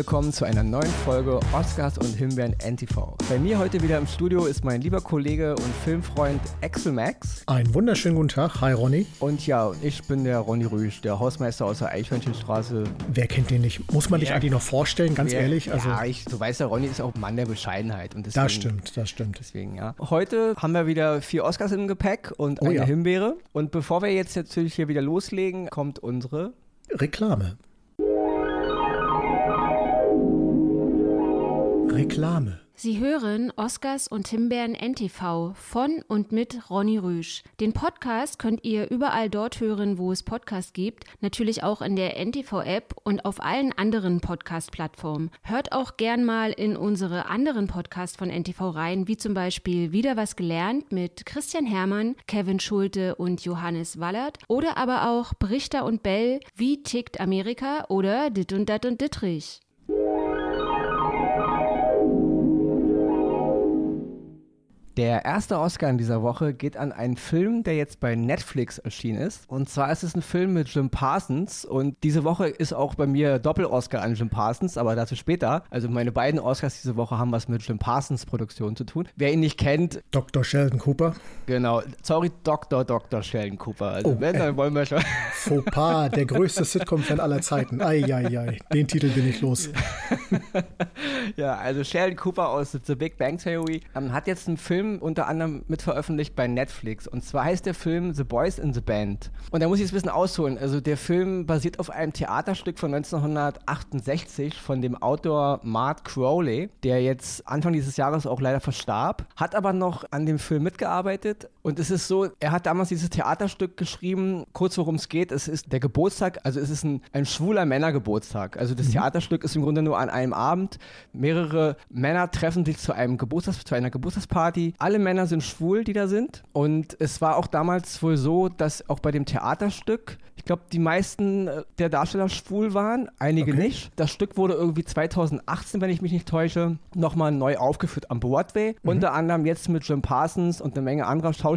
willkommen zu einer neuen Folge Oscars und Himbeeren NTV. Bei mir heute wieder im Studio ist mein lieber Kollege und Filmfreund Axel Max. Einen wunderschönen guten Tag. Hi Ronny. Und ja, ich bin der Ronny Rüsch, der Hausmeister aus der Eichhörnchenstraße. Wer kennt den nicht? Muss man dich eigentlich noch vorstellen, ganz Wer, ehrlich? Also, ja, ich, du weißt ja, Ronny ist auch ein Mann der Bescheidenheit. Und deswegen, das stimmt, das stimmt. Deswegen, ja. Heute haben wir wieder vier Oscars im Gepäck und Oh eine ja. Himbeere. Und bevor wir jetzt natürlich hier wieder loslegen, kommt unsere Reklame. Reklame. Sie hören Oscars und Himbeeren NTV von und mit Ronny Rüsch. Den Podcast könnt ihr überall dort hören, wo es Podcasts gibt, natürlich auch in der NTV-App und auf allen anderen Podcast-Plattformen. Hört auch gern mal in unsere anderen Podcasts von NTV rein, wie zum Beispiel Wieder was gelernt mit Christian Hermann, Kevin Schulte und Johannes Wallert oder aber auch Brichter und Bell, Wie tickt Amerika oder Dit und Dat und Dittrich. Der erste Oscar in dieser Woche geht an einen Film, der jetzt bei Netflix erschienen ist. Und zwar ist es ein Film mit Jim Parsons. Und diese Woche ist auch bei mir Doppel-Oscar an Jim Parsons, aber dazu später. Also meine beiden Oscars diese Woche haben was mit Jim Parsons Produktion zu tun. Wer ihn nicht kennt, Dr. Sheldon Cooper. genau. Sorry, Dr. Dr. Sheldon Cooper. Also Oh, wenn, dann wollen wir schon. Fauxpas, der größte Sitcom-Fan aller Zeiten. Eieiei, den Titel bin ich los. Ja, also Sheldon Cooper aus The Big Bang Theory ähm, hat jetzt einen Film unter anderem mit veröffentlicht bei Netflix. Und zwar heißt der Film The Boys in the Band. Und da muss ich jetzt ein bisschen ausholen. Also der Film basiert auf einem Theaterstück von 1968 von dem Autor Mart Crowley, der jetzt Anfang dieses Jahres auch leider verstarb, hat aber noch an dem Film mitgearbeitet. Und es ist so, er hat damals dieses Theaterstück geschrieben, kurz worum es geht. Es ist der Geburtstag, also es ist ein, ein schwuler Männergeburtstag. Also das Theaterstück ist im Grunde nur an einem Abend. Mehrere Männer treffen sich zu einem Geburtstags, zu einer Geburtstagsparty. Alle Männer sind schwul, die da sind. Und es war auch damals wohl so, dass auch bei dem Theaterstück, ich glaube, die meisten äh, der Darsteller schwul waren, einige Okay. nicht. Das Stück wurde irgendwie 2018, wenn ich mich nicht täusche, nochmal neu aufgeführt am Broadway. Unter anderem jetzt mit Jim Parsons und eine Menge anderer Schauspieler.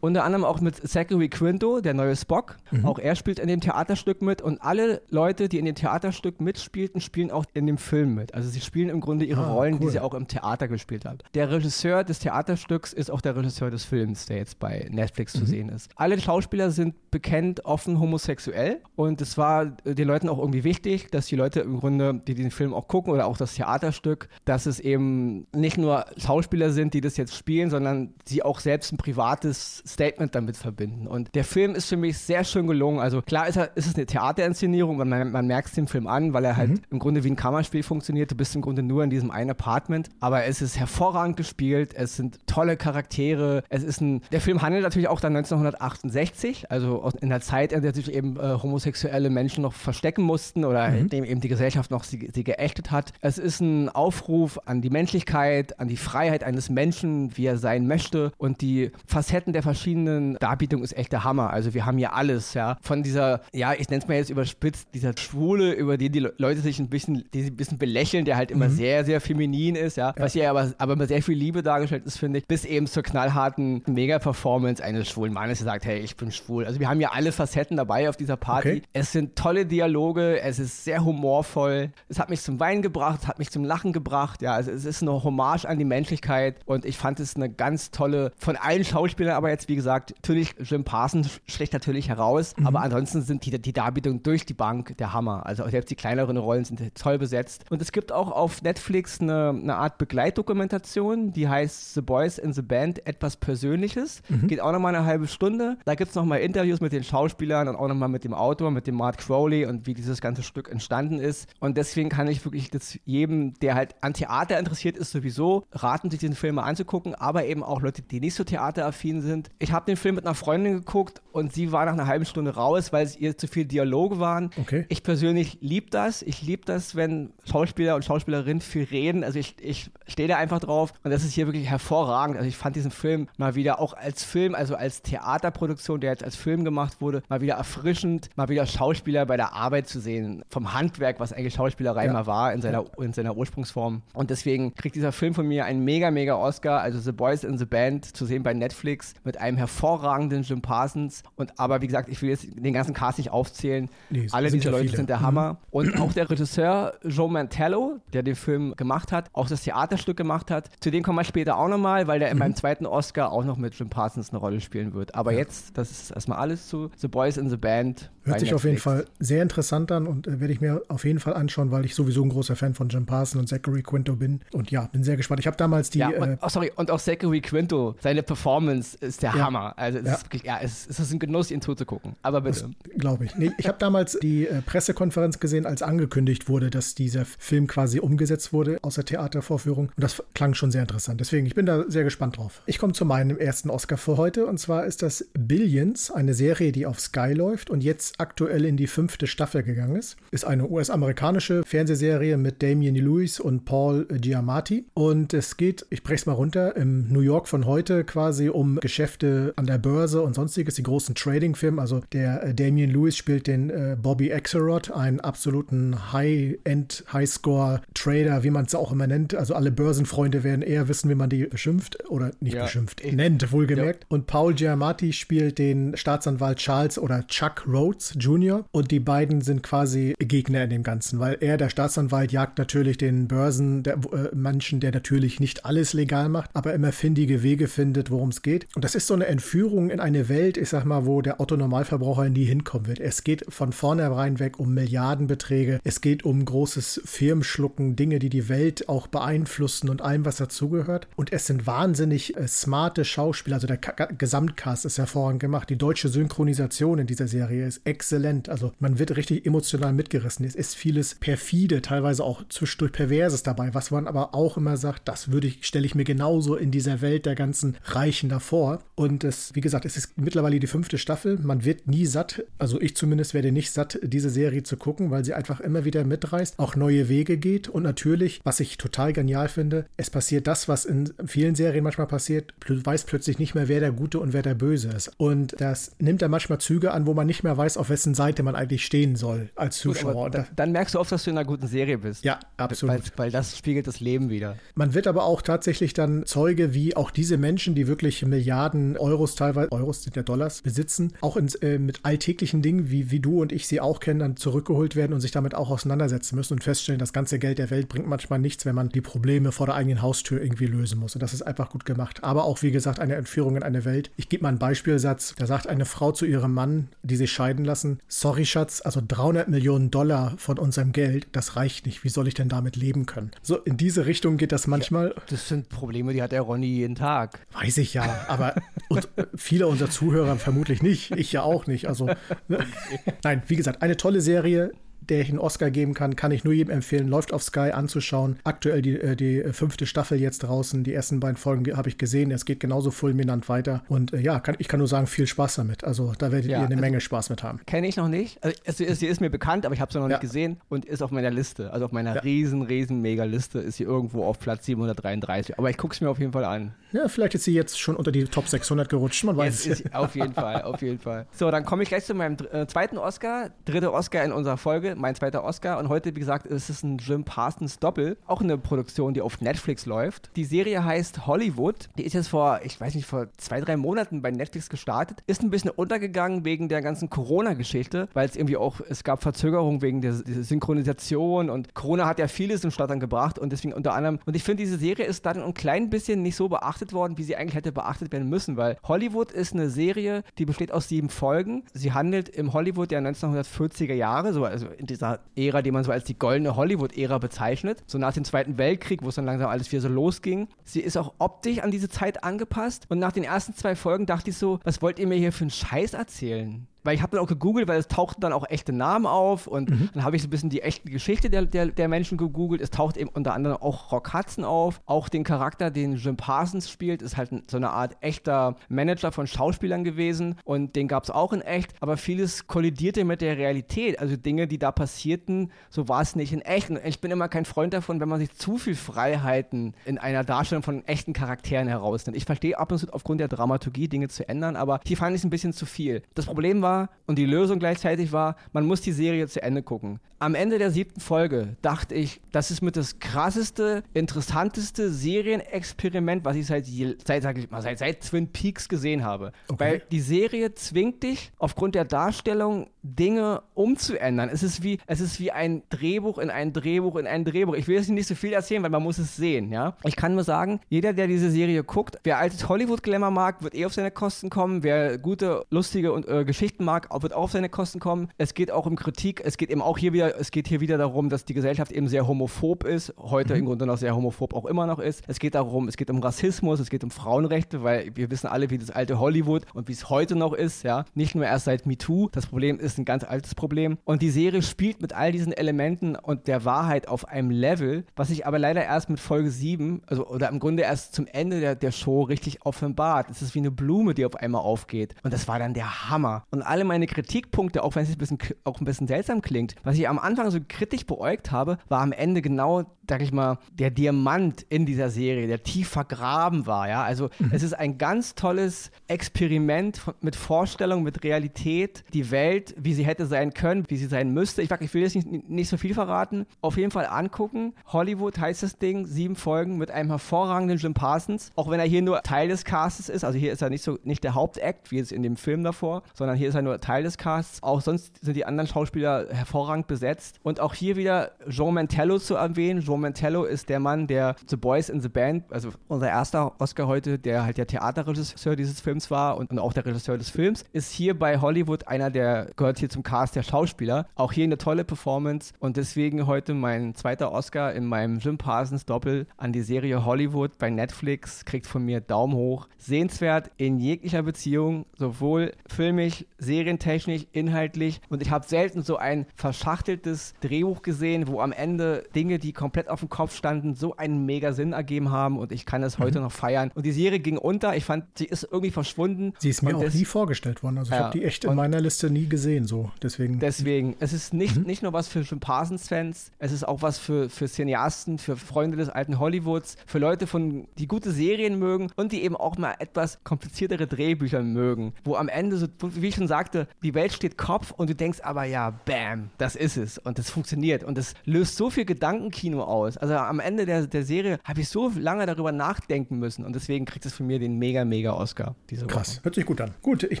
Unter anderem auch mit Zachary Quinto, der neue Spock. Auch er spielt in dem Theaterstück mit. Und alle Leute, die in dem Theaterstück mitspielten, spielen auch in dem Film mit. Also sie spielen im Grunde ihre Ah, Rollen, die cool. sie auch im Theater gespielt haben. Der Regisseur des Theaterstücks ist auch der Regisseur des Films, der jetzt bei Netflix Mhm. zu sehen ist. Alle Schauspieler sind bekennt offen homosexuell und es war äh, den Leuten auch irgendwie wichtig, dass die Leute im Grunde, die den Film auch gucken oder auch das Theaterstück, dass es eben nicht nur Schauspieler sind, die das jetzt spielen, sondern sie auch selbst ein privates Statement damit verbinden. Und der Film ist für mich sehr schön gelungen. Also klar ist, er, ist es eine Theaterinszenierung, und man, man merkt es dem Film an, weil er halt im Grunde wie ein Kammerspiel funktioniert. Du bist im Grunde nur in diesem einen Apartment, aber es ist hervorragend gespielt, es sind tolle Charaktere, es ist ein, der Film handelt natürlich auch dann 1968, also in der Zeit, in der sich eben äh, homosexuelle Menschen noch verstecken mussten oder in dem eben die Gesellschaft noch sie, sie geächtet hat. Es ist ein Aufruf an die Menschlichkeit, an die Freiheit eines Menschen, wie er sein möchte und die Facetten der verschiedenen Darbietungen ist echt der Hammer. Also wir haben hier alles, ja, von dieser, ja, ich nenne es mal jetzt überspitzt, dieser Schwule, über den die Le- Leute sich ein bisschen, die sie ein bisschen belächeln, der halt immer sehr, sehr feminin ist, ja, was hier aber, aber mit sehr viel Liebe dargestellt ist, finde ich, bis eben zur knallharten Mega-Performance eines schwulen Mannes, der sagt, hey, ich bin schwul. Also wir haben ja alle Facetten dabei auf dieser Party. Okay. Es sind tolle Dialoge, es ist sehr humorvoll, es hat mich zum Weinen gebracht, es hat mich zum Lachen gebracht, ja, also es ist eine Hommage an die Menschlichkeit und ich fand es eine ganz tolle, von allen Schauspielern, aber jetzt wie gesagt, natürlich Jim Parsons sticht natürlich heraus, aber ansonsten sind die, die Darbietungen durch die Bank der Hammer. Also selbst die kleineren Rollen sind toll besetzt. Und es gibt auch auf Netflix eine, eine Art Begleitdokumentation, die heißt The Boys in the Band, etwas Persönliches. Geht auch nochmal eine halbe Stunde. Da gibt es nochmal Interviews mit den Schauspielern und auch nochmal mit dem Autor, mit dem Mark Crowley und wie dieses ganze Stück entstanden ist. Und deswegen kann ich wirklich das jedem, der halt an Theater interessiert ist, sowieso raten, sich den Film mal anzugucken, aber eben auch Leute, die nicht so theateraffin sind. Ich habe den Film mit einer Freundin geguckt und sie war nach einer halben Stunde raus, weil es ihr zu viel Dialoge waren. Okay. Ich persönlich liebe das. Ich liebe das, wenn Schauspieler und Schauspielerinnen viel reden. Also ich, ich stehe da einfach drauf und das ist hier wirklich hervorragend. hervorragend. Also ich fand diesen Film mal wieder auch als Film, also als Theaterproduktion, der jetzt als Film gemacht wurde, mal wieder erfrischend, mal wieder Schauspieler bei der Arbeit zu sehen. Vom Handwerk, was eigentlich Schauspielerei ja. mal war in seiner, in seiner Ursprungsform. Und deswegen kriegt dieser Film von mir einen mega, mega Oscar. Also The Boys in the Band zu sehen bei Netflix mit einem hervorragenden Jim Parsons. Und aber wie gesagt, ich will jetzt den ganzen Cast nicht aufzählen. Nee, Alle diese ja Leute viele. sind der Hammer. Mhm. Und auch der Regisseur Joe Mantello, der den Film gemacht hat, auch das Theaterstück gemacht hat. Zu dem kommen wir später auch nochmal, weil der in mhm. meinem zweiten Oscar auch noch mit Jim Parsons eine Rolle spielen wird. Aber ja. jetzt, das ist erstmal alles zu The Boys in the Band. Hört sich Netflix. auf jeden Fall sehr interessant an und äh, werde ich mir auf jeden Fall anschauen, weil ich sowieso ein großer Fan von Jim Parsons und Zachary Quinto bin. Und ja, bin sehr gespannt. Ich habe damals die. Ja, und, äh, oh, sorry, und auch Zachary Quinto, seine Performance ist der ja. Hammer. Also es, ja. Ist, ja, es, es, ist ein Genuss, ihn zuzugucken. Aber bitte. Glaube ich. Nee, ich habe damals die äh, Pressekonferenz gesehen, als angekündigt wurde, dass dieser Film quasi umgesetzt wurde aus der Theatervorführung. Und das klang schon sehr interessant. Deswegen, ich bin da sehr gespannt drauf. Ich komme zu meinem ersten Oscar für heute. Und zwar ist das Billions, eine Serie, die auf Sky läuft und jetzt aktuell in die fünfte Staffel gegangen ist. Ist eine US-amerikanische Fernsehserie mit Damien Lewis und Paul Giamatti. Und es geht, ich breche es mal runter, im New York von heute quasi um Geschäfte an der Börse und sonstiges, die großen Trading-Firmen. Also der äh, Damien Lewis spielt den äh, Bobby Axelrod, einen absoluten High-End, High-Score-Trader, wie man es auch immer nennt. Also alle Börsenfreunde werden eher wissen, wie man die beschimpft oder nicht ja, beschimpft, ich, nennt, wohlgemerkt. Ja. Und Paul Giamatti spielt den Staatsanwalt Charles oder Chuck Rhodes Jr. Und die beiden sind quasi Gegner in dem Ganzen, weil er, der Staatsanwalt, jagt natürlich den Börsen der äh, Menschen, der natürlich nicht alles legal macht, aber immer findige Wege findet, worum es geht. Und das ist so eine Entführung in eine Welt, ich sag mal, wo der Otto-Normalverbraucher nie hinkommen wird. Es geht von vornherein weg um Milliardenbeträge. Es geht um großes Firmenschlucken, Dinge, die die Welt auch beeinflussen und allem, was dazugehört. Und es sind wahnsinnig äh, smarte Schauspieler. Also der K Gesamtcast ist hervorragend gemacht. Die deutsche Synchronisation in dieser Serie ist exzellent. Also man wird richtig emotional mitgerissen. Es ist vieles perfide, teilweise auch zwischendurch Perverses dabei, was man aber auch immer sagt, das würde ich, stelle ich mir genauso in dieser Welt der ganzen Reichen davor. Und es, wie gesagt, es ist mittlerweile die fünfte Staffel. Man wird nie satt. Also ich zumindest werde nicht satt, diese Serie zu gucken, weil sie einfach immer wieder mitreißt, auch neue Wege geht. Und natürlich, was ich total genial finde, es passiert das, was in vielen Serien manchmal passiert, weiß plötzlich nicht mehr, wer der Gute und wer der Böse ist. Und das nimmt dann manchmal Züge an, wo man nicht mehr weiß, auf wessen Seite man eigentlich stehen soll als Zuschauer. Gut, da, dann merkst du oft, dass du in einer guten Serie bist. Ja, absolut. Weil, weil das spiegelt das Leben wieder. Man wird aber auch tatsächlich dann Zeuge, wie auch diese Menschen, die wirklich Milliarden Euros teilweise, Euros sind ja Dollars, besitzen, auch in, äh, mit alltäglichen Dingen, wie, wie du und ich sie auch kennen, dann zurückgeholt werden und sich damit auch auseinandersetzen müssen und feststellen, das ganze Geld der Welt bringt manchmal nichts, wenn man die Probleme vor der eigenen Haustür irgendwie lösen muss. Und das ist einfach gut gemacht. Aber auch, wie gesagt, eine Entführung in eine Welt. Ich gebe mal einen Beispielsatz. Da sagt eine Frau zu ihrem Mann, die sich scheiden lassen, sorry Schatz, also 300 Millionen Dollar von unserem Geld, das reicht nicht. Wie soll ich denn damit leben können? So, in diese Richtung geht das manchmal. Ja, das sind Probleme, die hat der Ronny jeden Tag. Weiß ich ja, aber und, viele unserer Zuhörer vermutlich nicht. Ich ja auch nicht. Also, ne? nein, wie gesagt, eine tolle Serie der ich einen Oscar geben kann, kann ich nur jedem empfehlen. Läuft auf Sky anzuschauen. Aktuell die, äh, die fünfte Staffel jetzt draußen. Die ersten beiden Folgen habe ich gesehen. Es geht genauso fulminant weiter. Und äh, ja, kann, ich kann nur sagen, viel Spaß damit. Also da werdet ja, ihr eine also, Menge Spaß mit haben. Kenne ich noch nicht. Also, sie ist mir bekannt, aber ich habe sie noch ja. nicht gesehen und ist auf meiner Liste. Also auf meiner ja. riesen, riesen Mega-Liste ist sie irgendwo auf Platz 733. Aber ich gucke es mir auf jeden Fall an. Ja, vielleicht ist sie jetzt schon unter die Top 600 gerutscht. Man weiß es. Auf jeden Fall, auf jeden Fall. So, dann komme ich gleich zu meinem äh, zweiten Oscar. Dritte Oscar in unserer Folge. Mein zweiter Oscar und heute, wie gesagt, ist es ein Jim Parsons Doppel. Auch eine Produktion, die auf Netflix läuft. Die Serie heißt Hollywood. Die ist jetzt vor, ich weiß nicht, vor zwei, drei Monaten bei Netflix gestartet. Ist ein bisschen untergegangen wegen der ganzen Corona-Geschichte, weil es irgendwie auch, es gab Verzögerungen wegen der, der, Synchronisation und Corona hat ja vieles im Startern gebracht und deswegen unter anderem, und ich finde, diese Serie ist dann ein klein bisschen nicht so beachtet worden, wie sie eigentlich hätte beachtet werden müssen, weil Hollywood ist eine Serie, die besteht aus sieben Folgen. Sie handelt im Hollywood der 1940er Jahre, so also in dieser Ära, die man so als die goldene Hollywood-Ära bezeichnet. So nach dem Zweiten Weltkrieg, wo es dann langsam alles wieder so losging. Sie ist auch optisch an diese Zeit angepasst. Und nach den ersten zwei Folgen dachte ich so, was wollt ihr mir hier für einen Scheiß erzählen? Weil ich habe dann auch gegoogelt, weil es tauchten dann auch echte Namen auf und mhm. dann habe ich so ein bisschen die echte Geschichte der, der, der Menschen gegoogelt. Es taucht eben unter anderem auch Rock Hudson auf. Auch den Charakter, den Jim Parsons spielt, ist halt so eine Art echter Manager von Schauspielern gewesen und den gab es auch in echt, aber vieles kollidierte mit der Realität. Also Dinge, die da passierten, so war es nicht in echt. Und ich bin immer kein Freund davon, wenn man sich zu viel Freiheiten in einer Darstellung von echten Charakteren herausnimmt. Ich verstehe ab und zu aufgrund der Dramaturgie Dinge zu ändern, aber hier fand ich es ein bisschen zu viel. Das Problem war und die Lösung gleichzeitig war, man muss die Serie zu Ende gucken. Am Ende der siebten Folge dachte ich, das ist mit das krasseste, interessanteste Serienexperiment, was ich seit, seit, sag ich mal, seit, seit Twin Peaks gesehen habe. Okay. Weil die Serie zwingt dich aufgrund der Darstellung Dinge umzuändern. Es ist wie, es ist wie ein Drehbuch in ein Drehbuch in ein Drehbuch. Ich will jetzt nicht so viel erzählen, weil man muss es sehen, ja. Ich kann nur sagen, jeder, der diese Serie guckt, wer altes Hollywood-Glamour mag, wird eh auf seine Kosten kommen. Wer gute, lustige und, äh, Geschichten mag, wird auch auf seine Kosten kommen. Es geht auch um Kritik. Es geht eben auch hier wieder, es geht hier wieder darum, dass die Gesellschaft eben sehr homophob ist. Heute mhm. im Grunde noch sehr homophob auch immer noch ist. Es geht darum, es geht um Rassismus, es geht um Frauenrechte, weil wir wissen alle, wie das alte Hollywood und wie es heute noch ist, ja. Nicht nur erst seit MeToo. Das Problem ist ein ganz altes Problem. Und die Serie spielt mit all diesen Elementen und der Wahrheit auf einem Level, was sich aber leider erst mit Folge 7, also oder im Grunde erst zum Ende der, der Show richtig offenbart. Es ist wie eine Blume, die auf einmal aufgeht. Und das war dann der Hammer. Und alle meine Kritikpunkte, auch wenn es ein bisschen, auch ein bisschen seltsam klingt, was ich am Anfang so kritisch beäugt habe, war am Ende genau, sag ich mal, der Diamant in dieser Serie, der tief vergraben war. Ja, also mhm. es ist ein ganz tolles Experiment mit Vorstellung, mit Realität, die Welt wie sie hätte sein können, wie sie sein müsste. Ich, ich will jetzt nicht, nicht so viel verraten. Auf jeden Fall angucken. Hollywood heißt das Ding, sieben Folgen mit einem hervorragenden Jim Parsons. Auch wenn er hier nur Teil des Castes ist. Also hier ist er nicht so nicht der Hauptakt, wie es in dem Film davor, sondern hier ist er nur Teil des Casts. Auch sonst sind die anderen Schauspieler hervorragend besetzt. Und auch hier wieder Jean Mantello zu erwähnen. Jean Mantello ist der Mann, der The Boys in the Band, also unser erster Oscar heute, der halt der Theaterregisseur dieses Films war und, und auch der Regisseur des Films, ist hier bei Hollywood einer der, gehört hier zum Cast der Schauspieler. Auch hier eine tolle Performance und deswegen heute mein zweiter Oscar in meinem Jim Parsons Doppel an die Serie Hollywood bei Netflix. Kriegt von mir Daumen hoch. Sehenswert in jeglicher Beziehung, sowohl filmisch, serientechnisch, inhaltlich. Und ich habe selten so ein verschachteltes Drehbuch gesehen, wo am Ende Dinge, die komplett auf dem Kopf standen, so einen mega Sinn ergeben haben und ich kann es mhm. heute noch feiern. Und die Serie ging unter. Ich fand, sie ist irgendwie verschwunden. Sie ist mir auch nie vorgestellt worden. Also ich ja, habe die echt in meiner Liste nie gesehen sehen, so. Deswegen. Deswegen. Es ist nicht, mhm. nicht nur was für Parsons-Fans, es ist auch was für, für Cineasten, für Freunde des alten Hollywoods, für Leute, von, die gute Serien mögen und die eben auch mal etwas kompliziertere Drehbücher mögen, wo am Ende, so, wie ich schon sagte, die Welt steht Kopf und du denkst aber, ja, bam, das ist es und das funktioniert und es löst so viel Gedankenkino aus. Also am Ende der, der Serie habe ich so lange darüber nachdenken müssen und deswegen kriegt es von mir den mega, mega Oscar diese Krass, Woche. hört sich gut an. Gut, ich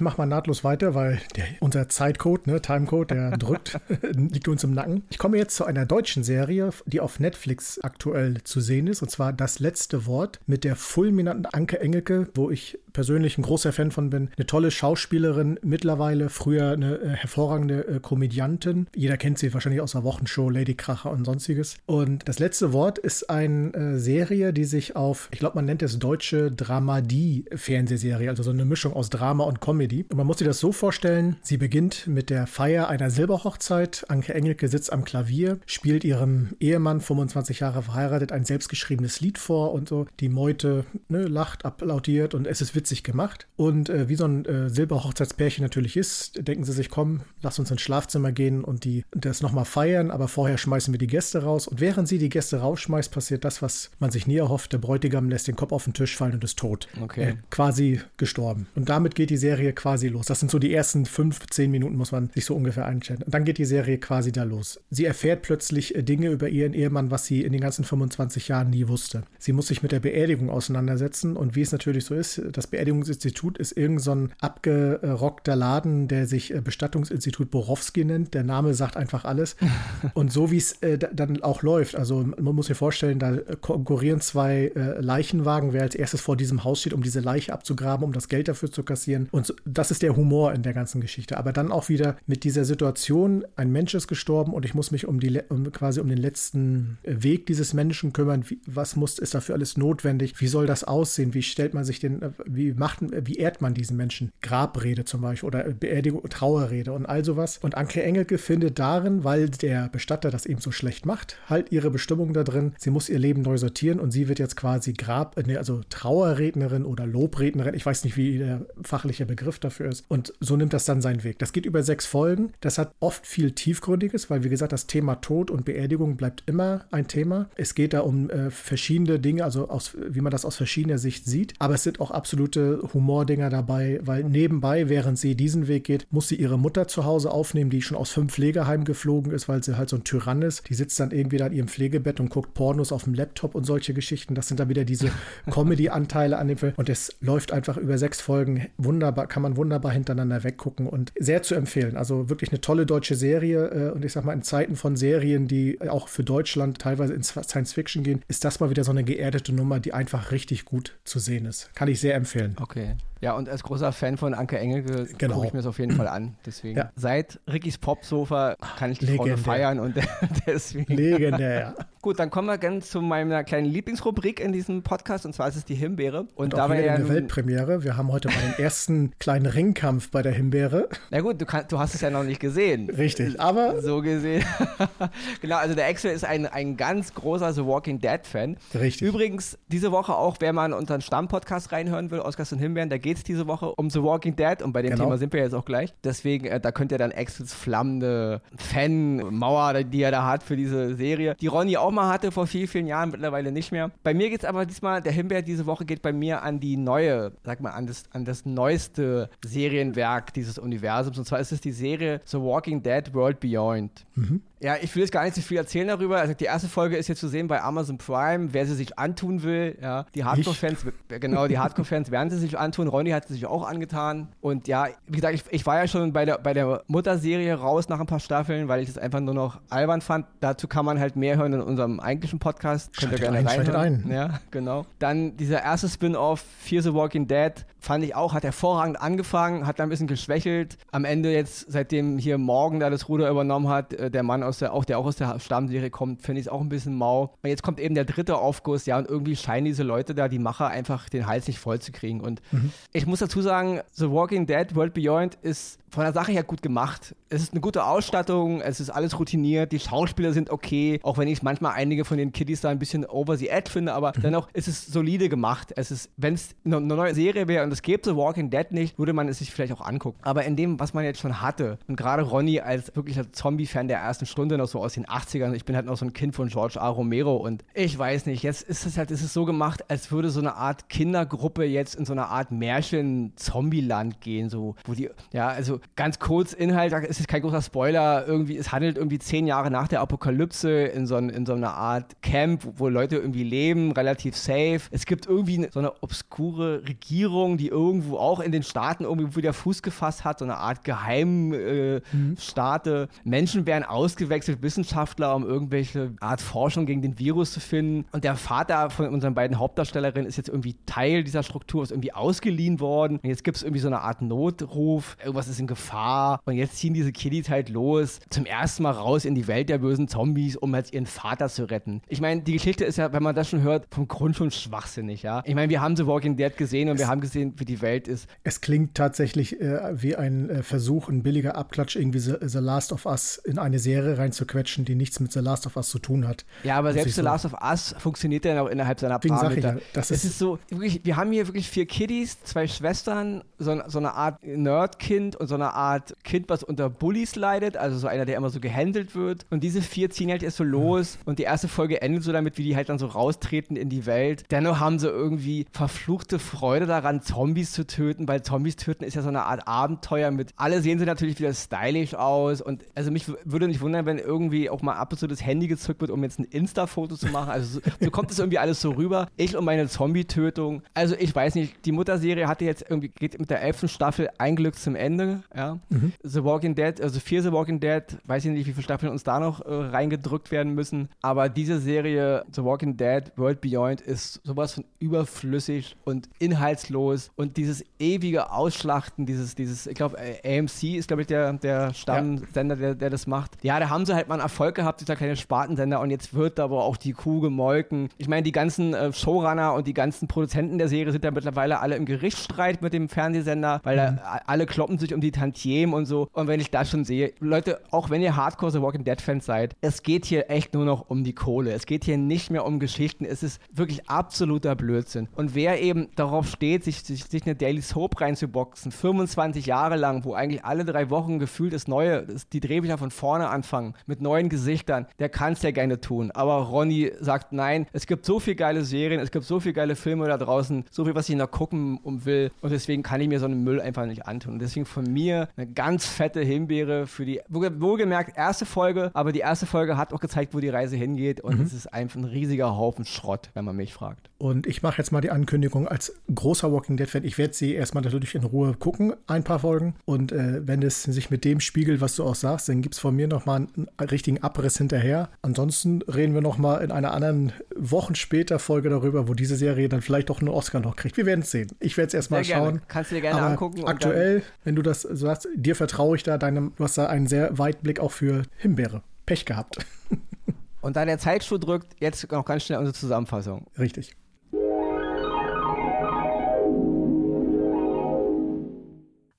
mache mal nahtlos weiter, weil der, unser Zeitcode Code, ne, Timecode, der drückt, liegt uns im Nacken. Ich komme jetzt zu einer deutschen Serie, die auf Netflix aktuell zu sehen ist, und zwar Das letzte Wort mit der fulminanten Anke Engelke, wo ich persönlich ein großer Fan von bin. Eine tolle Schauspielerin, mittlerweile früher eine äh, hervorragende äh, Komödiantin. Jeder kennt sie wahrscheinlich aus der Wochenshow, Lady Kracher und sonstiges. Und das letzte Wort ist eine äh, Serie, die sich auf, ich glaube, man nennt es deutsche Dramadie-Fernsehserie, also so eine Mischung aus Drama und Comedy. Und man muss sich das so vorstellen, sie beginnt mit der Feier einer Silberhochzeit. Anke Engelke sitzt am Klavier, spielt ihrem Ehemann, 25 Jahre verheiratet, ein selbstgeschriebenes Lied vor und so. Die Meute ne, lacht, applaudiert und es ist witzig witzig gemacht. Und äh, wie so ein äh, Silberhochzeitspärchen natürlich ist, denken sie sich, komm, lass uns ins Schlafzimmer gehen und die das nochmal feiern, aber vorher schmeißen wir die Gäste raus. Und während sie die Gäste rausschmeißt, passiert das, was man sich nie erhofft. Der Bräutigam lässt den Kopf auf den Tisch fallen und ist tot. Okay. Äh, quasi gestorben. Und damit geht die Serie quasi los. Das sind so die ersten fünf, zehn Minuten, muss man sich so ungefähr einstellen. Und dann geht die Serie quasi da los. Sie erfährt plötzlich äh, Dinge über ihren Ehemann, was sie in den ganzen 25 Jahren nie wusste. Sie muss sich mit der Beerdigung auseinandersetzen und wie es natürlich so ist, das Beerdigungsinstitut ist irgend so ein abgerockter Laden, der sich äh, Bestattungsinstitut Borowski nennt. Der Name sagt einfach alles. Und so wie es äh, dann auch läuft, also man muss sich vorstellen, da konkurrieren zwei äh, Leichenwagen, wer als erstes vor diesem Haus steht, um diese Leiche abzugraben, um das Geld dafür zu kassieren. Und so, das ist der Humor in der ganzen Geschichte. Aber dann auch wieder mit dieser Situation, ein Mensch ist gestorben und ich muss mich um die um, quasi um den letzten Weg dieses Menschen kümmern. Wie, was muss ist dafür alles notwendig? Wie soll das aussehen? Wie stellt man sich den, wie wie macht, wie ehrt man diesen Menschen? Grabrede zum Beispiel oder Beerdigung, Trauerrede und all sowas. Und Anke Engelke findet darin, weil der Bestatter das eben so schlecht macht, halt ihre Bestimmung da drin. Sie muss ihr Leben neu sortieren und sie wird jetzt quasi Grab, äh, also Trauerrednerin oder Lobrednerin. Ich weiß nicht, wie der fachliche Begriff dafür ist. Und so nimmt das dann seinen Weg. Das geht über sechs Folgen. Das hat oft viel Tiefgründiges, weil wie gesagt, das Thema Tod und Beerdigung bleibt immer ein Thema. Es geht da um äh, verschiedene Dinge, also aus, wie man das aus verschiedener Sicht sieht. Aber es sind auch absolute Humordinger dabei, weil nebenbei, während sie diesen Weg geht, muss sie ihre Mutter zu Hause aufnehmen, die schon aus fünf Pflegeheimen geflogen ist, weil sie halt so ein Tyrann ist. Die sitzt dann irgendwie da in ihrem Pflegebett und guckt Pornos auf dem Laptop und solche Geschichten. Das sind dann wieder diese Comedy-Anteile an dem Film. Und es läuft einfach über sechs Folgen wunderbar, kann man wunderbar hintereinander weggucken und sehr zu empfehlen. Also wirklich eine tolle deutsche Serie. Äh, und ich sag mal, in Zeiten von Serien, die auch für Deutschland teilweise ins Science Fiction gehen, ist das mal wieder so eine geerdete Nummer, die einfach richtig gut zu sehen ist. Kann ich sehr empfehlen. Okay. Ja, und als großer Fan von Anke Engelke genau. gucke ich mir das auf jeden Fall an. Deswegen. Ja. Seit Rickys Popsofa kann ich die Legendär. Frau feiern und deswegen. Legendär, ja. Gut, dann kommen wir ganz zu meiner kleinen Lieblingsrubrik in diesem Podcast und zwar ist es die Himbeere. Und, und da war ja eine Weltpremiere. Wir haben heute mal den ersten kleinen Ringkampf bei der Himbeere. Na gut, du, kann, du hast es ja noch nicht gesehen. Richtig, aber. So gesehen. genau, also der Axel ist ein, ein ganz großer The Walking Dead-Fan. Richtig. Übrigens, diese Woche auch, wer mal in unseren Stammpodcast reinhören will, Oscars und Himbeeren, da geht es diese Woche um The Walking Dead und bei dem genau. Thema sind wir jetzt auch gleich. Deswegen, äh, da könnt ihr dann Axels flammende Fan-Mauer, die er da hat für diese Serie, die Ronny auch mal hatte vor vielen, vielen Jahren, mittlerweile nicht mehr. Bei mir geht es aber diesmal, der Himbeer diese Woche geht bei mir an die neue, sag mal, an das, an das neueste Serienwerk dieses Universums. Und zwar ist es die Serie The Walking Dead World Beyond. Mhm. Ja, ich will jetzt gar nicht so viel erzählen darüber. Also die erste Folge ist jetzt zu sehen bei Amazon Prime, wer sie sich antun will. Ja, die Hardcore-Fans, genau, die Hardcore-Fans werden sie sich antun. Ronny hat sie sich auch angetan. Und ja, wie gesagt, ich, ich war ja schon bei der, bei der Mutterserie raus nach ein paar Staffeln, weil ich das einfach nur noch albern fand. Dazu kann man halt mehr hören in unserem eigentlichen Podcast. Könnt ihr gerne ein, reinhören. Ein. Ja, genau. Dann dieser erste Spin-off, Fear the Walking Dead, fand ich auch, hat hervorragend angefangen, hat dann ein bisschen geschwächelt. Am Ende jetzt, seitdem hier Morgan da das Ruder übernommen hat, äh, der Mann aus der, auch der auch aus der Stammserie kommt, finde ich es auch ein bisschen mau. Und jetzt kommt eben der dritte Aufguss, ja, und irgendwie scheinen diese Leute da, die Macher, einfach den Hals nicht voll zu kriegen. Und mhm. ich muss dazu sagen, The Walking Dead World Beyond ist von der Sache her gut gemacht. Es ist eine gute Ausstattung, es ist alles routiniert, die Schauspieler sind okay, auch wenn ich manchmal einige von den Kiddies da ein bisschen over the edge finde, aber mhm. dennoch ist es solide gemacht. Es ist, wenn es eine neue Serie wäre und es gäbe The Walking Dead nicht, würde man es sich vielleicht auch angucken. Aber in dem, was man jetzt schon hatte, und gerade Ronny als wirklicher Zombie-Fan der ersten Stunde noch so aus den 80ern, ich bin halt noch so ein Kind von George R. Romero und ich weiß nicht, jetzt ist es halt, ist es so gemacht, als würde so eine Art Kindergruppe jetzt in so eine Art Märchen-Zombie-Land gehen, so, wo die, ja, also ganz kurz Inhalt, es ist kein großer Spoiler, irgendwie, es handelt irgendwie zehn Jahre nach der Apokalypse in so, in so einer Art Camp, wo Leute irgendwie leben, relativ safe. Es gibt irgendwie so eine obskure Regierung, die irgendwo auch in den Staaten irgendwie wieder Fuß gefasst hat, so eine Art Geheimstaate. Äh, mhm. Menschen werden ausgewechselt, Wissenschaftler, um irgendwelche Art Forschung gegen den Virus zu finden. Und der Vater von unseren beiden Hauptdarstellerinnen ist jetzt irgendwie Teil dieser Struktur, ist irgendwie ausgeliehen worden. Und jetzt gibt es irgendwie so eine Art Notruf, irgendwas ist in Gefahr. Und jetzt ziehen diese Kiddies halt los, zum ersten Mal raus in die Welt der bösen Zombies, um halt ihren Vater zu retten. Ich meine, die Geschichte ist ja, wenn man das schon hört, vom Grund schon schwachsinnig, ja. Ich meine, wir haben The Walking Dead gesehen und es, wir haben gesehen, wie die Welt ist. Es klingt tatsächlich äh, wie ein äh, Versuch, ein billiger Abklatsch, irgendwie The, The, Last of Us in eine Serie reinzuquetschen, die nichts mit The Last of Us zu tun hat. Ja, aber selbst The so Last of Us funktioniert ja noch innerhalb seiner Deswegen Parameter. Ja, das ist, es ist so, wirklich, wir haben hier wirklich vier Kiddies, zwei Schwestern, so, so eine Art Nerdkind und so eine Art Kind, was unter Bullies leidet, also so einer, der immer so gehandelt wird. Und diese vier ziehen halt erst so los und die erste Folge endet so damit, wie die halt dann so raustreten in die Welt. Dennoch haben sie irgendwie verfluchte Freude daran, Zombies zu töten, weil Zombies töten ist ja so eine Art Abenteuer mit. Alle sehen sie natürlich wieder stylisch aus und also mich würde nicht wundern, wenn irgendwie auch mal ab und zu das Handy gezückt wird, um jetzt ein Insta-Foto zu machen. Also so, so kommt es irgendwie alles so rüber. Ich und meine Zombie-Tötung. Also ich weiß nicht, die Mutterserie hatte jetzt irgendwie, geht mit der elften Staffel ein Glück zum Ende. Ja? Mhm. The Walking Dead, also Fear The Walking Dead, weiß ich nicht, wie viele Staffeln uns da noch äh, reingedrückt werden müssen, aber diese Serie The Walking Dead World Beyond ist sowas von überflüssig und inhaltslos und dieses ewige Ausschlachten, dieses, dieses, ich glaube, AMC ist, glaube ich, der, der Stammsender, der, der das macht. Ja, da haben sie halt mal einen Erfolg gehabt, dieser kleine Spartensender und jetzt wird aber auch die Kuh gemolken. Ich meine, die ganzen äh, Showrunner und die ganzen Produzenten der Serie sind ja mittlerweile alle im Gerichtsstreit mit dem Fernsehsender, weil mhm. da alle kloppen sich um die Tantiemen und so. Und wenn ich das schon sehe, Leute, auch wenn ihr Hardcore The Walking Dead Fans seid, es geht hier echt nur noch um die Kohle. Es geht hier nicht mehr um Geschichten. Es ist wirklich absoluter Blödsinn. Und wer eben darauf steht, sich, sich, sich eine Daily Soap reinzuboxen, 25 Jahre lang, wo eigentlich alle drei Wochen gefühlt das Neue, das, die Drehbücher von vorne anfangen, mit neuen Gesichtern, der kann es ja gerne tun. Aber Ronny sagt nein, es gibt so viele geile Serien, es gibt so viele geile Filme da draußen, so viel, was ich noch gucken will. Und deswegen kann ich mir so einen Müll einfach nicht antun. Und deswegen von mir eine ganz fette Himbeere für die, wohlgemerkt, erste Folge, aber die erste Folge hat auch gezeigt, wo die Reise hingeht. Und mhm. es ist einfach ein riesiger Haufen Schrott, wenn man mich fragt. Und ich mache jetzt mal die Ankündigung als großer Walking Dead-Fan. Ich werde sie erstmal natürlich in Ruhe gucken, ein paar Folgen. Und äh, wenn es sich mit dem spiegelt, was du auch sagst, dann gibt es von mir nochmal einen, einen richtigen Abriss hinterher. Ansonsten reden wir nochmal in einer anderen Wochen später Folge darüber, wo diese Serie dann vielleicht doch einen Oscar noch kriegt. Wir werden es sehen. Ich werde es erstmal schauen. Kannst du dir gerne Aber angucken. Aktuell, wenn du das sagst, dir vertraue ich da deinem, du hast da einen sehr weiten Blick auch für Himbeere. Pech gehabt. Und da der Zeitschuh drückt, jetzt noch ganz schnell unsere Zusammenfassung. Richtig.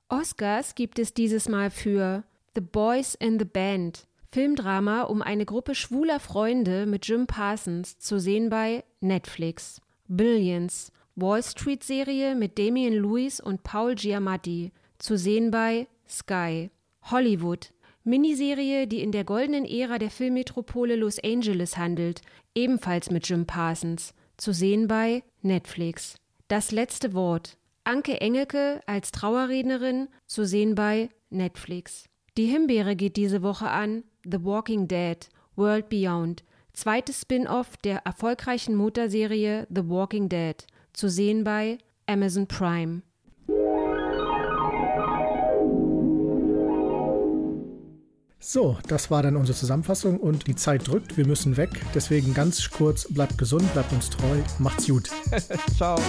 Oscars gibt es dieses Mal für The Boys in the Band, Filmdrama um eine Gruppe schwuler Freunde mit Jim Parsons, zu sehen bei Netflix. Billions, Wall Street Serie mit Damien Lewis und Paul Giamatti, zu sehen bei Sky. Hollywood, Miniserie, die in der goldenen Ära der Filmmetropole Los Angeles handelt, ebenfalls mit Jim Parsons, zu sehen bei Netflix. Das letzte Wort, Anke Engelke als Trauerrednerin zu sehen bei Netflix. Die Himbeere geht diese Woche an The Walking Dead World Beyond, zweites Spin-off der erfolgreichen Motorserie The Walking Dead, zu sehen bei Amazon Prime. So, das war dann unsere Zusammenfassung und die Zeit drückt, wir müssen weg. Deswegen ganz kurz, bleibt gesund, bleibt uns treu, macht's gut. Ciao.